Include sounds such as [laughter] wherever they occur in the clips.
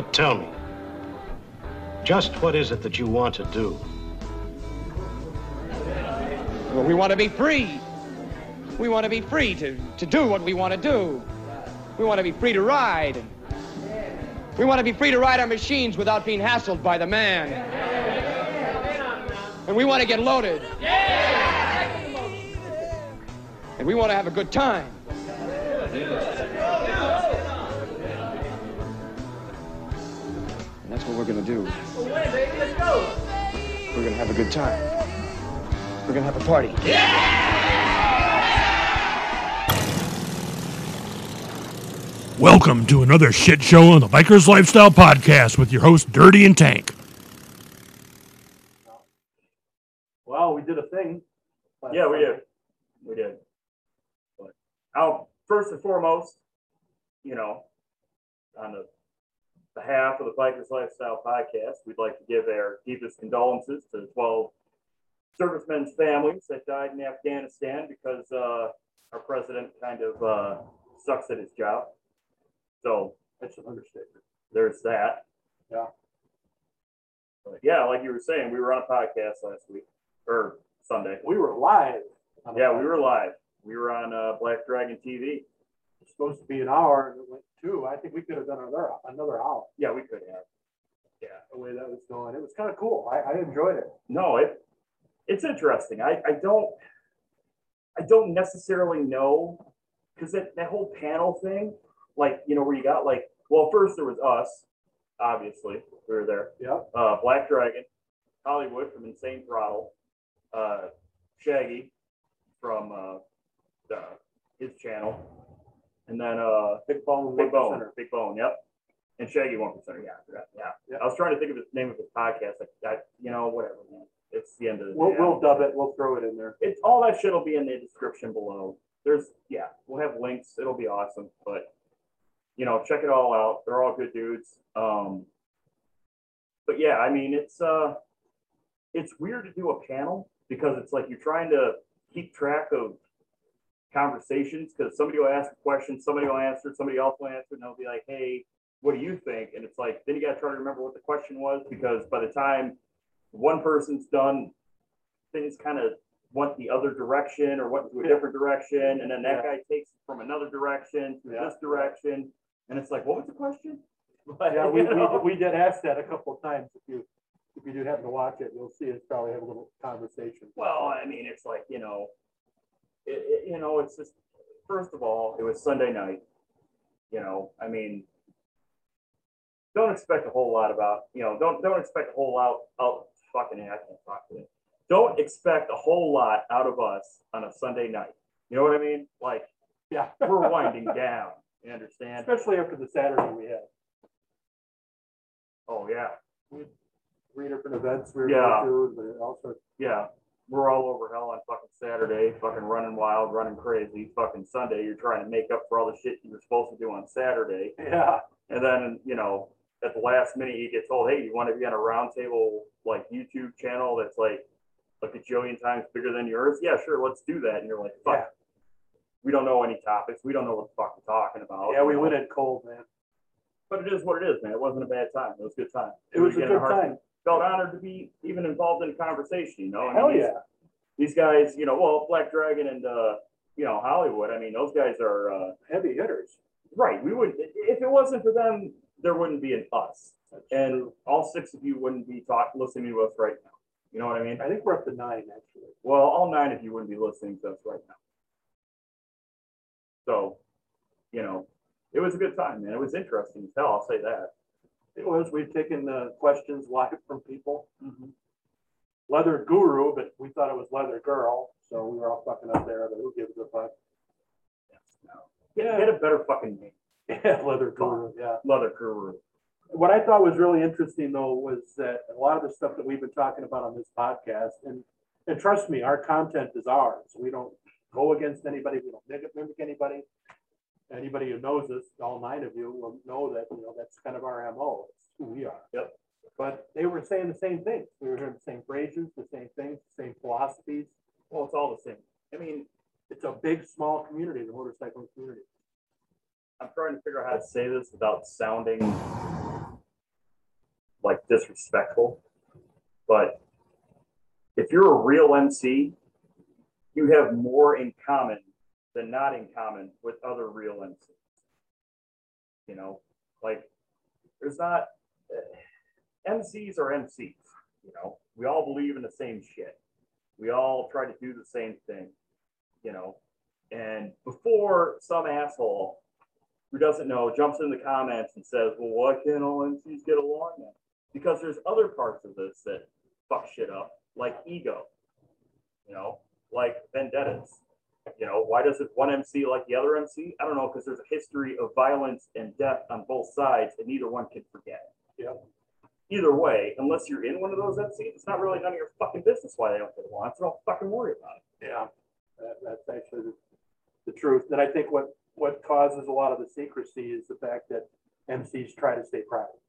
But tell me, just what is it that you want to do? Well, we want to be free. We want to be free to, to do what we want to do. We want to be free to ride. We want to be free to ride our machines without being hassled by the man. And we want to get loaded. And we want to have a good time. That's what we're going to do. We're going to have a good time. We're going to have a party. Welcome to another shit show on the Bikers Lifestyle Podcast with your host, Dirty and Tank. Well, we did a thing. last Yeah, we did. We did. But I'll first and foremost, you know, on the behalf of the Bikers Lifestyle Podcast, we'd like to give our deepest condolences to the 12 servicemen's families that died in Afghanistan because uh, our president kind of uh, sucks at his job. So That's an understatement. there's that. Yeah. But yeah, like you were saying, we were on a podcast last week or Sunday. We were live. Yeah, we were live. We were on uh, Black Dragon TV. It's supposed to be an hour and it went two. I think we could have done another, another hour, Yeah, we could have. Yeah. the way that was going. It was kind of cool. I, I enjoyed it. No, it it's interesting. I, I don't I don't necessarily know because that, that whole panel thing, like, you know, where you got like, well, first there was us, obviously. We were there. Yeah. Uh, Black Dragon, Hollywood from Insane Throttle, uh, Shaggy from uh, the, his channel, and then uh, Big Bone, Big Bone, Percenter. Big Bone, yep. And Shaggy One Percenter, yeah, I forgot, yeah. Yeah. I was trying to think of the name of his podcast, like that, you know, whatever, man. It's the end of the. We'll, I we'll dub it. We'll throw it in there. It's all that shit will be in the description below. There's, yeah, we'll have links. It'll be awesome, but you know, check it all out. They're all good dudes. Um, but yeah, I mean, it's uh, it's weird to do a panel because it's like you're trying to keep track of conversations because somebody will ask a question, somebody will answer, somebody else will answer, and they'll be like, "Hey, what do you think?" And it's like then you got to try to remember what the question was because by the time one person's done, things kind of went the other direction or went to a different direction, and then that Yeah. guy takes it from another direction to Yeah. this direction, and it's like, what was the question? [laughs] Like, Yeah, we, we, we did ask that a couple of times. If you, if you do happen to watch it, you'll see us probably have a little conversation. Well, I mean, it's like, you know, it, it, you know, it's just, first of all, it was Sunday night. You know, I mean, don't expect a whole lot about, you know, don't, don't expect a whole lot, out, fucking, I can't talk to it. Don't expect a whole lot out of us on a Sunday night. You know what I mean? Like, Yeah. [laughs] we're winding down. You understand? Especially after the Saturday we had. Oh, yeah. We had Three different events we were Yeah. going to, but also, Yeah, we're all over hell on fucking Saturday, fucking running wild, running crazy. Fucking Sunday, you're trying to make up for all the shit you were supposed to do on Saturday. yeah. And then, you know, at the last minute, you get told, hey, you want to be on a roundtable like YouTube channel that's like like a jillion times bigger than yours? Yeah, sure, let's do that. And you're like, fuck, Yeah. we don't know any topics. We don't know what the fuck we're talking about. Yeah, we know? went in cold, man. But it is what it is, man. It wasn't a bad time. It was a good time. It was a Getting good time. Felt honored to be even involved in a conversation, you know? I mean, Hell these- yeah. these guys, you know, well, Black Dragon and uh, you know Hollywood. I mean, those guys are uh, Heavy hitters. right. We would if it wasn't for them, there wouldn't be an us, That's and true. all six of you wouldn't be talk listening to us right now. You know what I mean? I think we're up to nine, actually. Well, all nine of you wouldn't be listening to us right now. So, you know, it was a good time, man. It was interesting as hell. I'll say that. It was, we've taken the questions live from people. Mm-hmm. Leather Guru, but we thought it was Leather Girl, so we were all fucking up there, but who gives a fuck? Get, Yeah. get a better fucking name, Yeah, Leather Guru, yeah. Leather Guru. What I thought was really interesting though was that a lot of the stuff that we've been talking about on this podcast, and, and trust me, our content is ours. We don't go against anybody, we don't mimic anybody. Anybody who knows us, all nine of you will know that, you know, that's kind of our MO, it's who we are. Yep. But they were saying the same things. We were hearing the same phrases, the same things, the same philosophies. Well, it's all the same. I mean, It's a big, small community, the motorcycling community. I'm trying to figure out how to say this without sounding like disrespectful, but if you're a real MC, you have more in common than not in common with other real MCs. You know, like there's not uh, MCs are MCs. You know, we all believe in the same shit. We all try to do the same thing. You know, and before some asshole who doesn't know jumps in the comments and says, "Well, why can't all MCs get along now?" Because there's other parts of this that fuck shit up, like ego. You know, like vendettas. You know, why does it one MC like the other MC? I don't know, because there's a history of violence and death on both sides, and neither one can forget. Yeah. Either way, unless you're in one of those MCs, it's not really none of your fucking business why they don't get along. So don't fucking worry about it. Yeah, that, that's actually the, the truth. And I think what, what causes a lot of the secrecy is the fact that MCs try to stay private.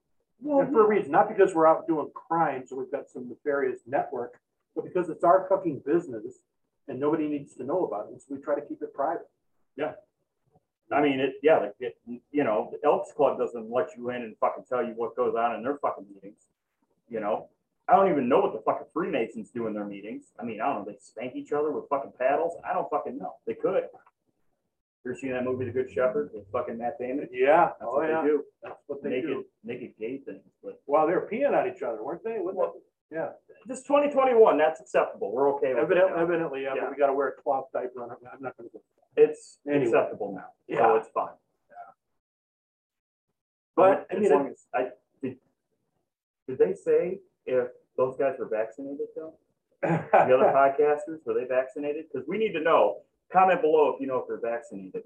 And for a reason, not because we're out doing crimes or we've got some nefarious network, but because it's our fucking business and nobody needs to know about it. So we try to keep it private. Yeah. I mean, it, yeah, like, it, you know, the Elks Club doesn't let you in and fucking tell you what goes on in their fucking meetings. You know, I don't even know what the fucking Freemasons do in their meetings. I mean, I don't know, they spank each other with fucking paddles. I don't fucking know. They could. You ever seen that movie, The Good Shepherd, with fucking Matt Damon? Yeah, That's oh what yeah, they do. that's what they Naked, do. naked gay things. But Well, they were peeing at each other, weren't they? Wasn't Well, it? Yeah, this 2021, that's acceptable. We're okay with it. evidently, now. evidently, yeah, Yeah. but we gotta wear a cloth diaper on it. I'm not gonna go. It's Anyway. acceptable now. Yeah. So it's fine. But, I as mean, long as I did, did they say if those guys were vaccinated though? [laughs] The other podcasters, were they vaccinated? Because we need to know. Comment below if you know if they're vaccinated.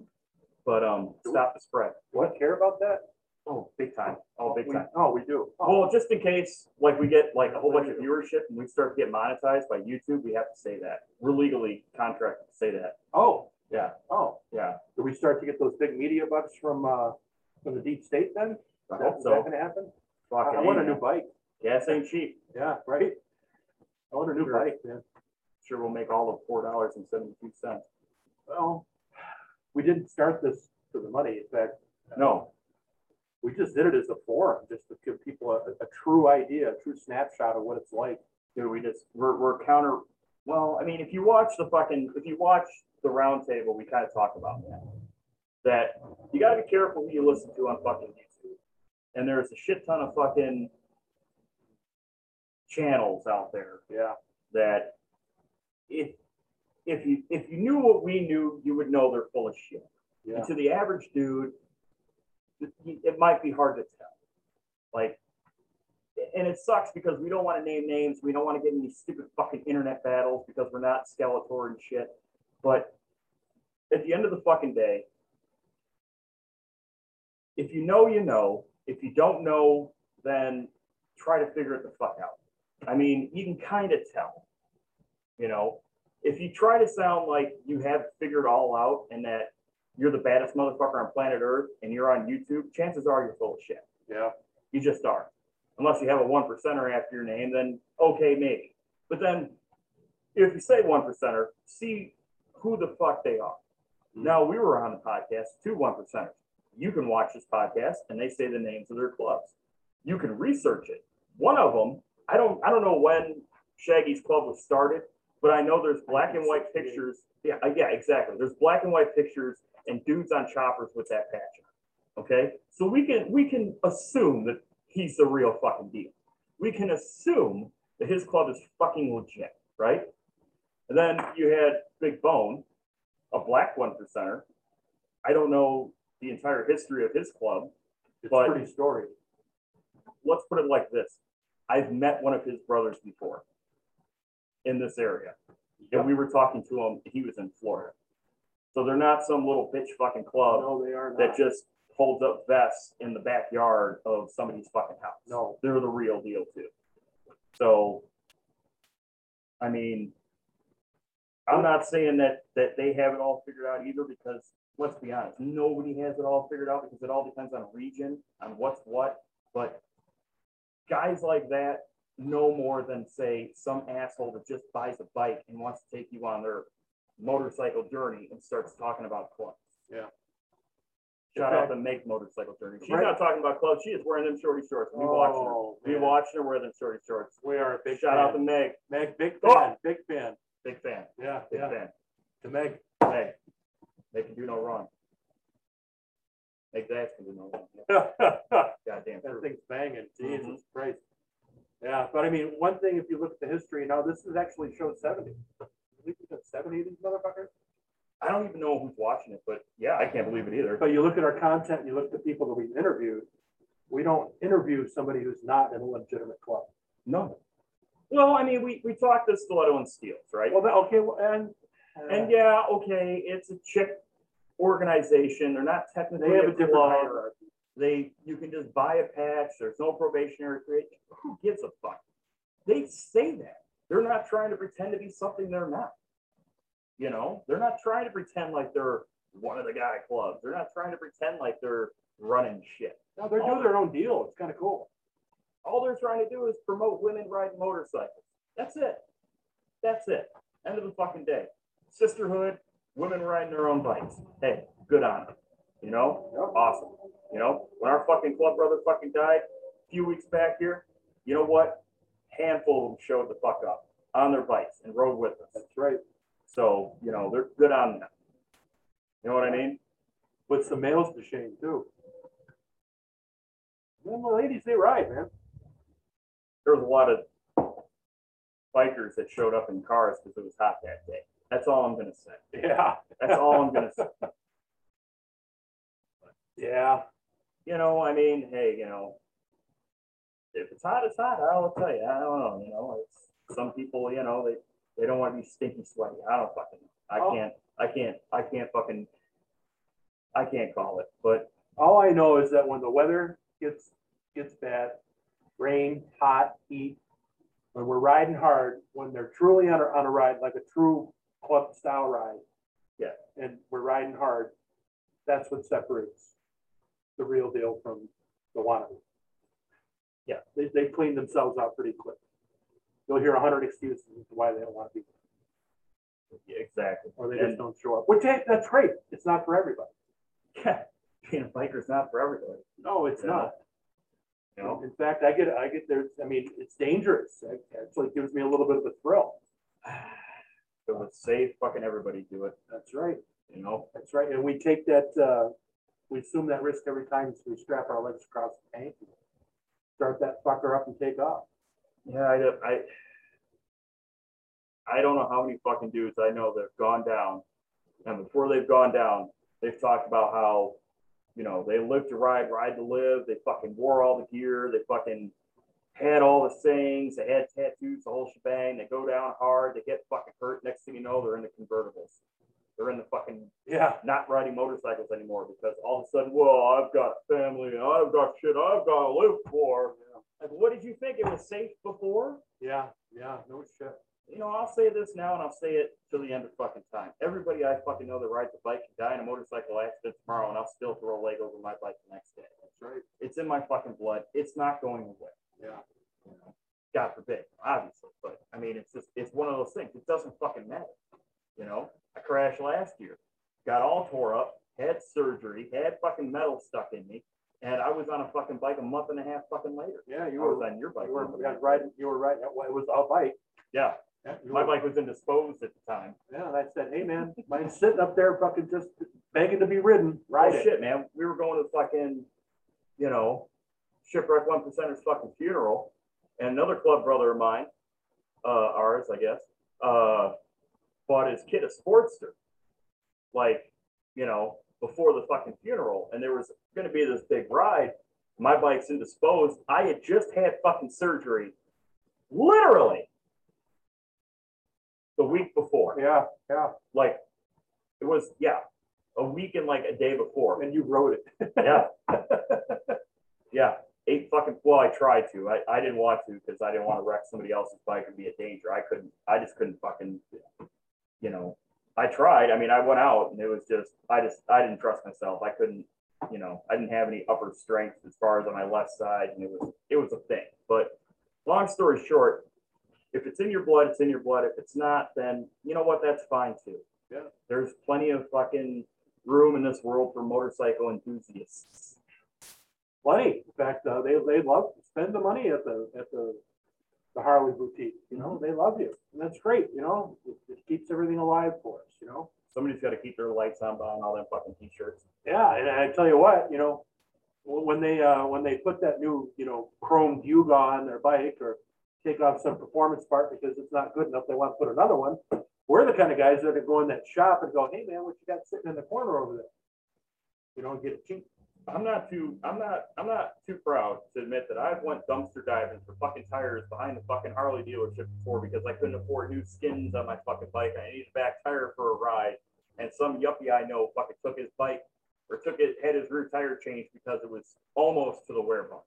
But um, stop the spread. What, care about that? Oh, big time. Oh, big We- time. Oh, we do. Oh, Well, just in case, like we get like a whole bunch of viewership and we start to get monetized by YouTube, we have to say that. We're legally contracted to say that. Oh, Yeah, oh, yeah. do we start to get those big media bucks from, uh, from the deep state then? I that- hope is that gonna happen? I I want a new bike. Gas ain't cheap. Yeah, right? I want a new Sure. bike, man. Sure, we'll make all of four dollars and seventy-two cents. Well, we didn't start this for the money. In fact, No, we just did it as a forum, just to give people a, a true idea, a true snapshot of what it's like. dude, we just we're we're counter. Well, I mean, if you watch the fucking if you watch the roundtable, we kind of talk about that. That you got to be careful who you listen to on fucking YouTube. And there's a shit ton of fucking channels out there Yeah. that if if you if you knew what we knew, you would know they're full of shit. Yeah. And to the average dude, it, might be hard to tell. Like, and it sucks because we don't want to name names. We don't want to get these stupid fucking internet battles because we're not Skeletor and shit. But at the end of the fucking day, if you know, you know. If you don't know, then try to figure it the fuck out. I mean, you can kind of tell. You know, if you try to sound like you have figured all out and that you're the baddest motherfucker on planet Earth and you're on YouTube, chances are you're full of shit. Yeah. You just are. Unless you have a one percenter after your name, then okay, maybe. But then if you say one percenter, see who the fuck they are. Hmm. Now we were on the podcast, two one percenters. You can watch this podcast and they say the names of their clubs. You can research it. One of them, I don't I don't know when Shaggy's club was started, but I know there's black and white pictures. Yeah, yeah, exactly. There's black and white pictures and dudes on choppers with that patch on. Okay, so we can we can assume that he's the real fucking deal. We can assume that his club is fucking legit, right? And then you had Big Bone, a black one percenter. I don't know the entire history of his club. It's But- pretty story. Let's put it like this: I've met one of his brothers before in this area, and we were talking to him. He was in Florida, so they're not some little bitch fucking club No, they are that not. just holds up vests in the backyard of somebody's fucking house. No. They're the real deal too. So, I mean, I'm not saying that that they have it all figured out either because let's be honest, nobody has it all figured out because it all depends on region, on what's what. But guys like that no more than say some asshole that just buys a bike and wants to take you on their motorcycle journey and starts talking about clubs. Yeah. Shout okay. out to Make Motorcycle Journey. She's right. not talking about clubs. She is wearing them shorty shorts. We oh, watching her. We watching her wear them shorty shorts. We are a big shout fan. out to Meg. Meg, big fan. Oh. Big fan. Big fan. Yeah. Big yeah. fan. To Meg. Meg. They can do no wrong. Meg Dash can do no wrong. [laughs] Goddamn. That true. thing's banging. Mm-hmm. Jesus mm-hmm. Christ. Yeah, but I mean, one thing if you look at the history now, this is actually show 70 believe we got seventy of these motherfuckers. I don't even know who's watching it, but yeah, I can't believe it either. But you look at our content, you look at the people that we've interviewed. We don't interview somebody who's not in a legitimate club. No. Well, I mean, we, we talked to Stiletto and Steals, right? Well, okay, well, and uh, and yeah, okay, it's a chick organization. They're not technically they have a, a different club. hierarchy. They you can just buy a patch. There's no probationary period. Who gives a fuck? They say that. They're not trying to pretend to be something they're not. You know, they're not trying to pretend like they're one of the guy clubs. They're not trying to pretend like they're running shit. No, they're doing their own deal. It's kind of cool. All they're trying to do is promote women riding motorcycles. That's it. That's it. End of the fucking day. Sisterhood, women riding their own bikes. Hey, good on them. You know, Yep. awesome. You know, when our fucking club brother fucking died a few weeks back here, you know what? Handful of them showed the fuck up on their bikes and rode with us. That's right. So, you know, they're good on them. You know what I mean? With some males to shame too. Then the ladies, they ride, man. There was a lot of bikers that showed up in cars because it was hot that day. That's all I'm gonna say. Yeah, That's all I'm gonna say. [laughs] yeah. you know, I mean, hey, you know, if it's hot, it's hot. I'll tell you. I don't know. You know, it's some people, you know, they they don't want to be stinky sweaty. I don't fucking. I Oh. can't. I can't. I can't fucking. I can't call it. But All I know is that when the weather gets, gets bad, rain, hot, heat, when we're riding hard, when they're truly on a, on a ride, like a true club style ride. Yeah. And we're riding hard, that's what separates the real deal from the wannabe. Yeah. They, they clean themselves out pretty quick. You'll hear a hundred excuses as to why they don't want to be, yeah, exactly. or they And- just don't show up, which, hey, that's great. It's not for everybody. Yeah, being a biker's not for everybody. No, it's Yeah. not. You know. In fact, I get, I get there's, I mean, it's dangerous. It actually gives me a little bit of a thrill. It would save fucking everybody do it. That's right. You know. That's right. And we take that, uh, we assume that risk every time we strap our legs across the tank. Start that fucker up and take off. Yeah, I, don't- I, I don't know how many fucking dudes I know that have gone down, and before they've gone down, they've talked about how, you know, they live to ride, ride to live. They fucking wore all the gear. They fucking had all the sayings. They had tattoos, the whole shebang. They go down hard. They get fucking hurt. Next thing you know, they're in the convertibles. They're in the fucking Yeah. not riding motorcycles anymore because all of a sudden, well, I've got family and I've got shit I've got to live for. Like, what did you think? It was safe before? Yeah. Yeah. No shit. You know, I'll say this now and I'll say it till the end of fucking time. Everybody I fucking know that rides a bike can die in a motorcycle accident tomorrow and I'll still throw a leg over my bike the next day. That's right. It's in my fucking blood. It's not going away. Yeah. God forbid, obviously. But I mean, it's just, it's one of those things. It doesn't fucking matter. You know, I crashed last year, got all tore up, had surgery, had fucking metal stuck in me, and I was on a fucking bike a month and a half fucking later. Yeah. You I were, on your bike. you were you riding, you were riding, well, it was a bike. Yeah, Yeah. my were- bike was indisposed at the time. Yeah. And I said, hey, man, mine's sitting up there fucking just begging to be ridden. Right it. shit, man. We were going to fucking, you know, shipwreck one percenter's fucking funeral, and another club brother of mine, uh, ours, I guess, uh, bought his kid a Sportster, like, you know, before the fucking funeral, and there was going to be this big ride. My bike's indisposed. I had just had fucking surgery, literally, the week before. Yeah. Yeah. Like, it was yeah, a week and like a day before. And you rode it. Yeah. [laughs] yeah. Eight fucking well, I tried to. I, I didn't want to because I didn't want to wreck somebody else's bike and be a danger. I couldn't I just couldn't fucking you know. I tried. I mean, I went out and it was just I just I didn't trust myself. I couldn't, you know, I didn't have any upper strength as far as on my left side, and it was it was a thing. But long story short, if it's in your blood, it's in your blood. If it's not, then you know what? That's fine too. Yeah. There's plenty of fucking room in this world for motorcycle enthusiasts. Plenty. In fact, uh, they, they love, to spend the money at the, at the, the Harley boutique, you know, they love you. And that's great, you know, keeps everything alive for us, you know? Somebody's got to keep their lights on buying all them fucking t-shirts. Yeah, and I tell you what, you know, when they, uh, when they put that new, you know, chrome Buga on their bike or take off some performance part because it's not good enough, they want to put another one. We're the kind of guys that are go in that shop and go, hey man, what you got sitting in the corner over there? You know, get it cheap. I'm not too I'm not I'm not too proud to admit that I've went dumpster diving for fucking tires behind the fucking Harley dealership before because I couldn't afford new skins on my fucking bike. I needed a back tire for a ride. And some yuppie I know fucking took his bike or took it had his rear tire changed because it was almost to the wear bars.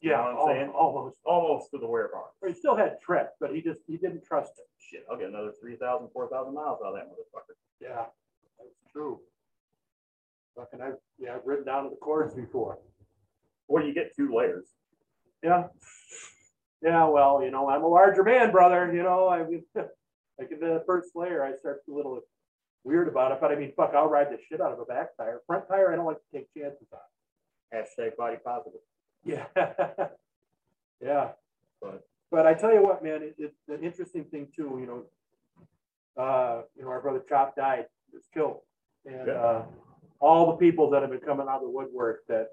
You know Yeah, what I'm saying? almost. Almost to the wear bars. He still had tread, but he just, he didn't trust it. Shit, I'll get another 3,000, 4,000 miles out of that motherfucker. Yeah, that's true. Fucking, I've, yeah, I've ridden down to the cords before. Well, you get two layers. Yeah. Yeah, well, you know, I'm a larger man, brother, you know, I mean, [laughs] like in the first layer, I start a little weird about it, but I mean, fuck, I'll ride the shit out of a back tire. Front tire, I don't like to take chances on. Hashtag body positive. Yeah. [laughs] Yeah. But But I tell you what, man, it, it's an interesting thing too, you know. Uh, you know, our brother Chop died, was killed. And, Yeah. uh, all the people that have been coming out of the woodwork that,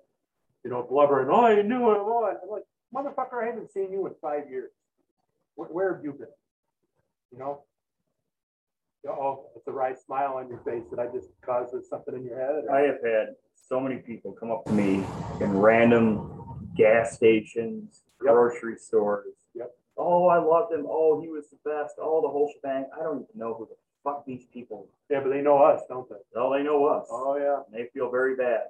you know, blubbering, oh, you knew it, oh, I'm like, motherfucker, I haven't seen you in five years. Where, where have you been? You know? Oh, it's a wry smile on your face that I just caused something in your head. or- I have had so many people come up to me in random gas stations, Yep. grocery stores. Yep. Oh, I loved him. Oh, he was the best. Oh, the whole shebang. I don't even know who the fuck these people. Yeah, but they know us, don't they? Oh, they know us. Oh, yeah. And they feel very bad.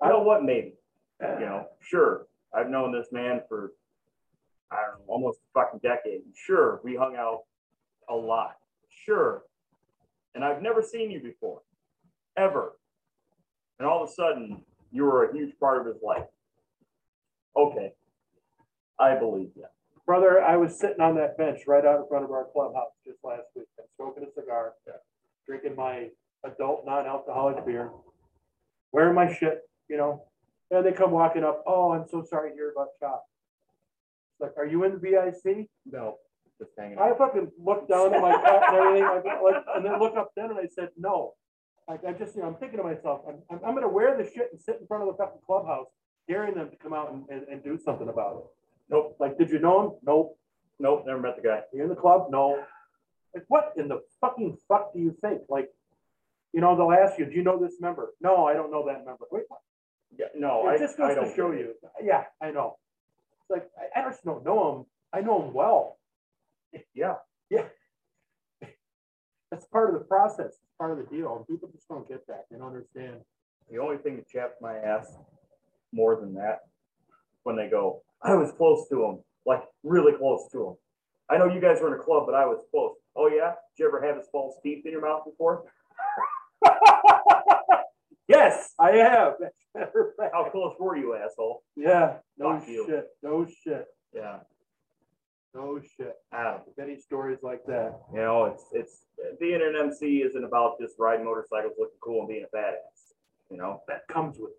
I don't know what? Maybe. You know, sure. I've known this man for I don't know, almost a fucking decade. Sure, we hung out a lot. Sure. And I've never seen you before. Ever. And all of a sudden, you were a huge part of his life. Okay. I believe you. Brother, I was sitting on that bench right out in front of our clubhouse just last week. I'm smoking a cigar, drinking my adult non-alcoholic beer, wearing my shit, you know. And they come walking up, oh, I'm so sorry to hear about Chop. It's like, are you in the VIC? No. Just hanging I fucking looked down at my cut and everything, like, and then looked up then and I said, no. Like, I just, you know, I'm thinking to myself, I'm, I'm, I'm gonna wear the shit and sit in front of the fucking clubhouse, daring them to come out and, and, and do something about it. Nope. Like, did you know him? Nope. Nope. Never met the guy. You in the club? No. Like, what in the fucking fuck do you think? Like, you know, they'll ask you, do you know this member? No, I don't know that member. Wait, what? Yeah. No, I, It just I goes don't to show you. Yeah, I know. It's like, I, I just don't know him. I know him well. [laughs] Yeah. Yeah. That's part of the process, It's part of the deal. And people just don't get that. They don't understand. The only thing that chaps my ass more than that, when they go, I was close to him, like really close to him. I know you guys were in a club, but I was close. Oh yeah? Did you ever have his false teeth in your mouth before? [laughs] yes, I have. As a matter of fact. How close were you, asshole? Yeah, no Fuck you. shit, no shit, Yeah. no shit. Adam. Many stories like that. You know, it's it's being an MC isn't about just riding motorcycles, looking cool, and being a badass. You know, That comes with it.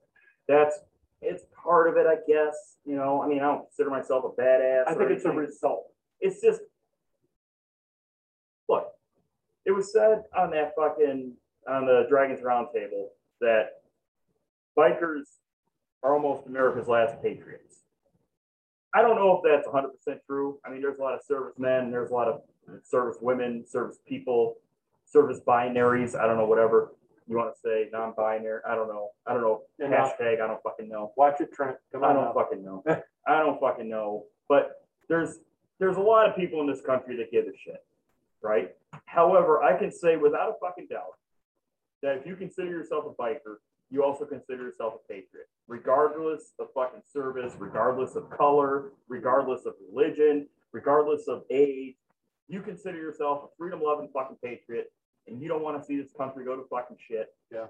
that's it's part of it, I guess. You know, I mean, I don't consider myself a badass. I think it's a result. it's just look it was said on that fucking on the dragons roundtable that bikers are almost america's last patriots i don't know if that's 100% true i mean there's a lot of servicemen there's a lot of service women service people service binaries i don't know whatever you want to say non-binary i don't know i don't know Enough. hashtag i don't fucking know Watch it, Trent. Come I don't now. fucking know. [laughs] I don't fucking know. But there's there's a lot of people in this country that give a shit, right? However, I can say without a fucking doubt that if you consider yourself a biker, you also consider yourself a patriot, regardless of fucking service, regardless of color, regardless of religion, regardless of age. You consider yourself a freedom loving fucking patriot, and you don't want to see this country go to fucking shit. Yeah.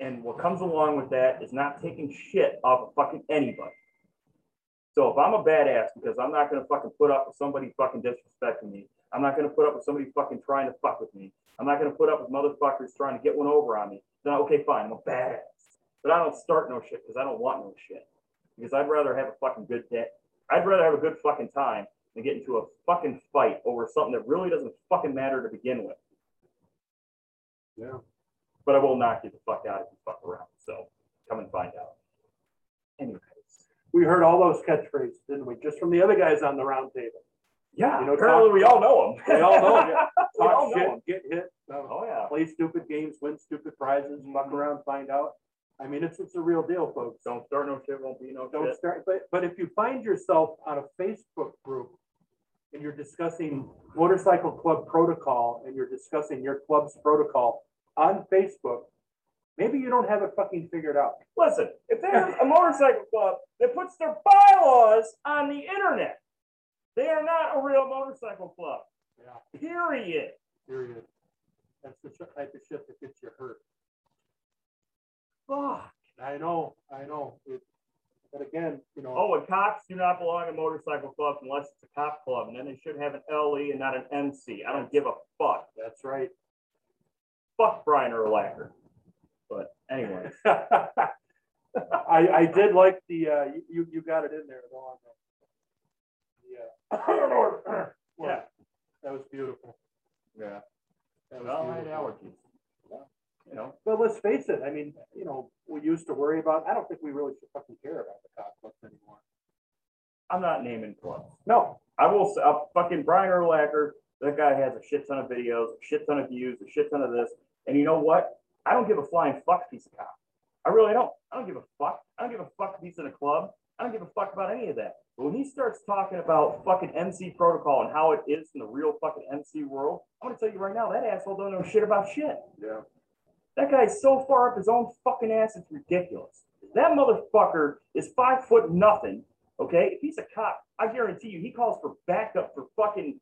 And what comes along with that is not taking shit off of fucking anybody. So if I'm a badass because I'm not gonna fucking put up with somebody fucking disrespecting me, I'm not gonna put up with somebody fucking trying to fuck with me. I'm not gonna put up with motherfuckers trying to get one over on me. then okay, fine, I'm a badass. But I don't start no shit because I don't want no shit. Because I'd rather have a fucking good day. I'd rather have a good fucking time than get into a fucking fight over something that really doesn't fucking matter to begin with. Yeah. But I will knock you the fuck out if you fuck around. So come and find out. Anyways. We heard all those catchphrases, didn't we? Just from the other guys on the round table. Yeah, You know, apparently [laughs] [laughs] talk- we all know them. We all know, yeah. We all Talk know shit, 'em. get hit, Oh yeah. play stupid games, win stupid prizes, fuck Mhm. around, find out. I mean, it's, it's a real deal, folks. Don't start no shit, won't be no Don't shit. start, but, but if you find yourself on a Facebook group and you're discussing motorcycle club protocol and you're discussing your club's protocol on Facebook, maybe you don't have it fucking figured out. Listen, if there's a motorcycle club that puts their bylaws on the internet, they are not a real motorcycle club. Yeah. Period. Period. That's the type of shit that gets you hurt. Fuck. I know, I know. It- But again, you know. Oh, and cops do not belong in motorcycle clubs unless it's a cop club, and then they should have an LE and not an MC. I don't give a fuck. That's right. Fuck Brian Erlacher. But anyway, [laughs] I, I did like the, uh, you, you got it in there though on the, the, uh, Yeah. [coughs] That was beautiful. yeah. That was Well, I had beautiful. allergies. You know, But let's face it, I mean, you know, we used to worry about, I don't think we really should fucking care about the cop clubs anymore. I'm not naming clubs. No, I will say, uh, fucking Brian Erlacher, that guy has a shit ton of videos, a shit ton of views, a shit ton of this. And you know what? I don't give a flying fuck piece of cop. I really don't. I don't give a fuck. I don't give a fuck if he's in a club. I don't give a fuck about any of that. But when he starts talking about fucking MC protocol and how it is in the real fucking MC world, I'm gonna tell you right now, that asshole don't know shit about shit. yeah, That guy's so far up his own fucking ass, it's ridiculous. That motherfucker is five foot nothing. Okay, if he's a cop, I guarantee you, he calls for backup for fucking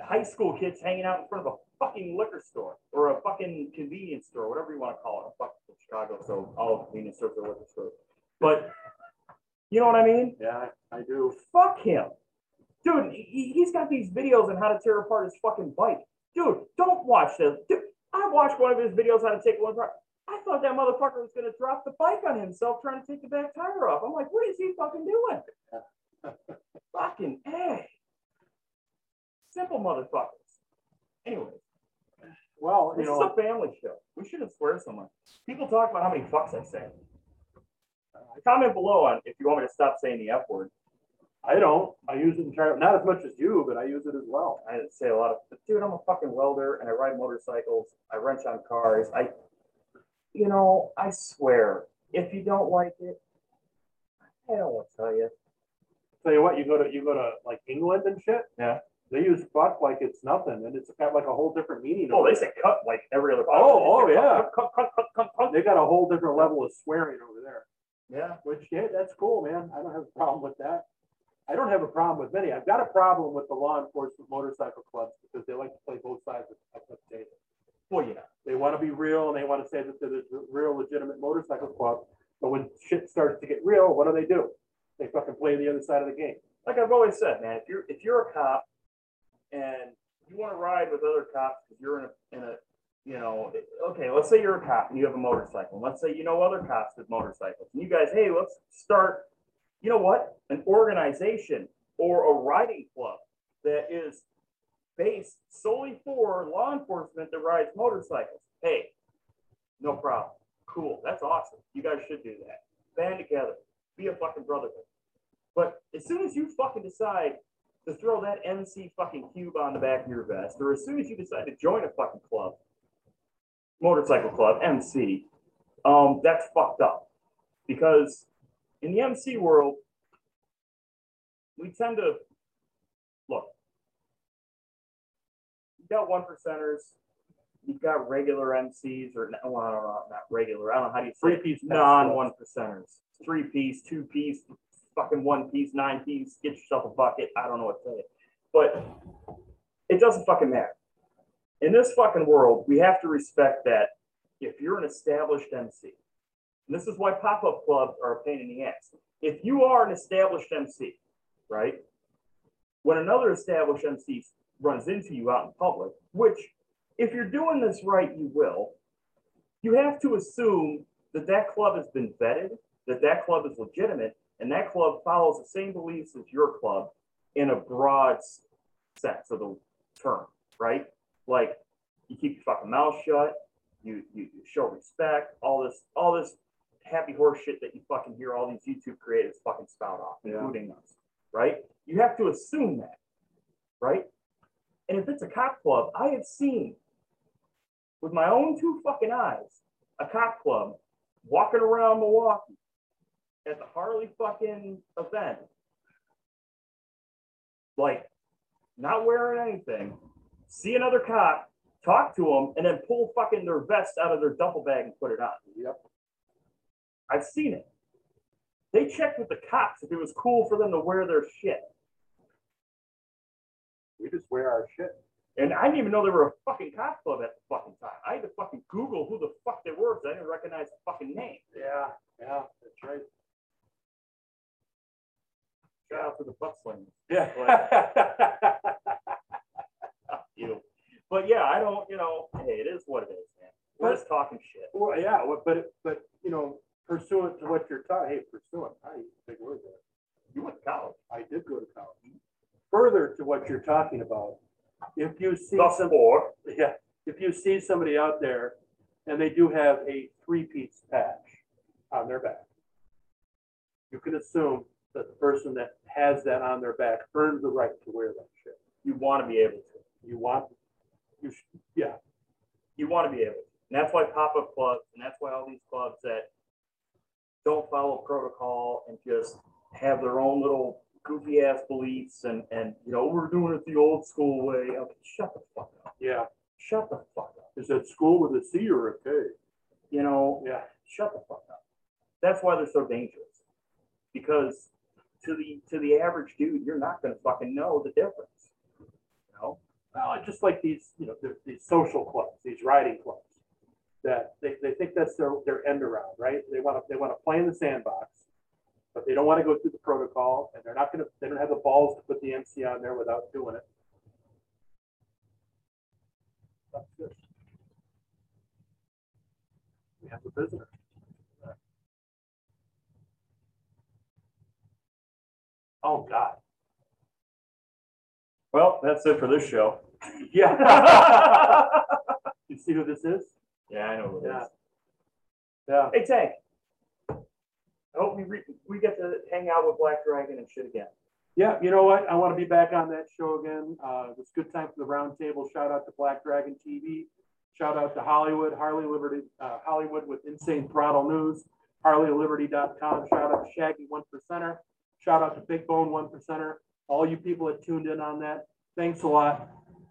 high school kids hanging out in front of a fucking liquor store or a fucking convenience store, whatever you want to call it. I'm fucking from Chicago, so all convenience stores are liquor stores. But you know what I mean? yeah, I do. Fuck him. Dude, he, he's got these videos on how to tear apart his fucking bike. Dude, don't watch this. Dude, I watched one of his videos how to take one apart. I thought that motherfucker was going to drop the bike on himself trying to take the back tire off. I'm like, what is he fucking doing? [laughs] fucking A. Simple motherfuckers. Anyway, Well, this is a family show. We shouldn't swear so much. People talk about how many fucks I say. Comment below on if you want me to stop saying the F word. I don't, I use it entirely, not as much as you, but I use it as well. I say a lot of, but dude, I'm a fucking welder and I ride motorcycles. I wrench on cars. I, you know, I swear, if you don't like it, I don't want to tell you. Tell you what, you go to, you go to like England and shit. Yeah. They use fuck like it's nothing and it's got like a whole different meaning. Oh, they say cut like every other. Oh, oh, yeah. Cut, cut, cut, cut, cut. They got a whole different level of swearing over there, Yeah. which, yeah, that's cool, man. I don't have a problem with that. I don't have a problem with many. I've got a problem with the law enforcement motorcycle clubs because they like to play both sides of the table. Well, yeah. They want to be real and they want to say that they're the real legitimate motorcycle club. But when shit starts to get real, what do they do? They fucking play the other side of the game. Like I've always said, man, if you're if you're a cop and you want to ride with other cops because you're in a in a you know, okay, let's say you're a cop and you have a motorcycle. Let's say you know other cops with motorcycles. And you guys, hey, let's start, you know what? An organization or a riding club that is based solely for law enforcement that rides motorcycles. Hey, no problem. Cool. That's awesome. You guys should do that. Band together. Be a fucking brotherhood. But as soon as you fucking decide to throw that MC fucking cube on the back of your vest, or as soon as you decide to join a fucking club, motorcycle club, MC, um, that's fucked up. Because in the MC world, we tend to look. You've got one percenters, you've got regular MCs, or no, well, I don't know, not regular. I don't know how do you Three piece. non one percenters, three piece, two piece, fucking one piece, nine piece, get yourself a bucket. I don't know what to say. But it doesn't fucking matter. In this fucking world, we have to respect that if you're an established MC, and this is why pop-up clubs are a pain in the ass. If you are an established MC, right? When another established MC runs into you out in public, which if you're doing this right, you will, you have to assume that that club has been vetted, that that club is legitimate, and that club follows the same beliefs as your club in a broad sense of the term, right? Like you keep your fucking mouth shut, you, you, you show respect, all this, all this happy horse shit that you fucking hear all these YouTube creators fucking spout off, Yeah. including us, right? You have to assume that, right? And if it's a cop club, I have seen with my own two fucking eyes a cop club walking around Milwaukee at the Harley fucking event, like not wearing anything, see another cop, talk to them, and then pull fucking their vest out of their duffel bag and put it on. Yep. I've seen it. They checked with the cops if it was cool for them to wear their shit. We just wear our shit. And I didn't even know they were a fucking cop club at the fucking time. I had to fucking Google who the fuck they were because I didn't recognize the fucking name. Yeah, yeah, that's right. Shout out to the butt slingers. Yeah. You. But yeah, I don't, you know, hey, it is what it is, man. We're just talking shit. Well, yeah, but, but, you know, pursuant to what you're talking, hey, pursuant, I use a big word there. You went to college. I did go to college. Further to what you're talking about, if you see Thus some, for, yeah, if you see somebody out there and they do have a three-piece patch on their back, you can assume that the person that has that on their back earned the right to wear that shit. you want to be able to. You want, you should, yeah, You want to be able to. And that's why pop-up clubs, and that's why all these clubs that don't follow protocol and just have their own little goofy ass beliefs and, and, you know, we're doing it the old school way. Okay, shut the fuck up. yeah. Shut the fuck up. Is that school with a C or a K? You know, Yeah. shut the fuck up. That's why they're so dangerous. Because to the to the average dude, you're not gonna fucking know the difference. You know? Well, just like these, you know, these social clubs, these riding clubs, that they, they think that's their, their end around, right? They want to, they want to play in the sandbox, but they don't want to go through the protocol, and they're not gonna, they don't have the balls to put the MC on there without doing it. That's good. We have a visitor. Oh, God. Well, that's it for this show. [laughs] Yeah. [laughs] You see who this is? Yeah, I know who it Yeah. is. Yeah. Hey Tank. I hope we re- we get to hang out with Black Dragon and shit again. Yeah, you know what? I want to be back on that show again. Uh, it was a good time for the roundtable. Shout out to Black Dragon TV. Shout out to Hollywood, Harley Liberty, uh, Hollywood with Insane Throttle News, HarleyLiberty.com. Shout out to Shaggy One Percenter. Shout out to Big Bone One Percenter. All you people that tuned in on that, thanks a lot.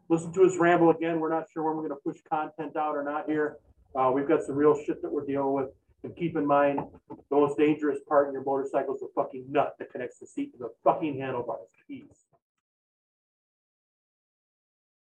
Listen to us ramble again. We're not sure when we're going to push content out or not here. Uh, we've got some real shit that we're dealing with. And keep in mind, the most dangerous part in your motorcycle is the fucking nut that connects the seat to the fucking handlebars. Peace.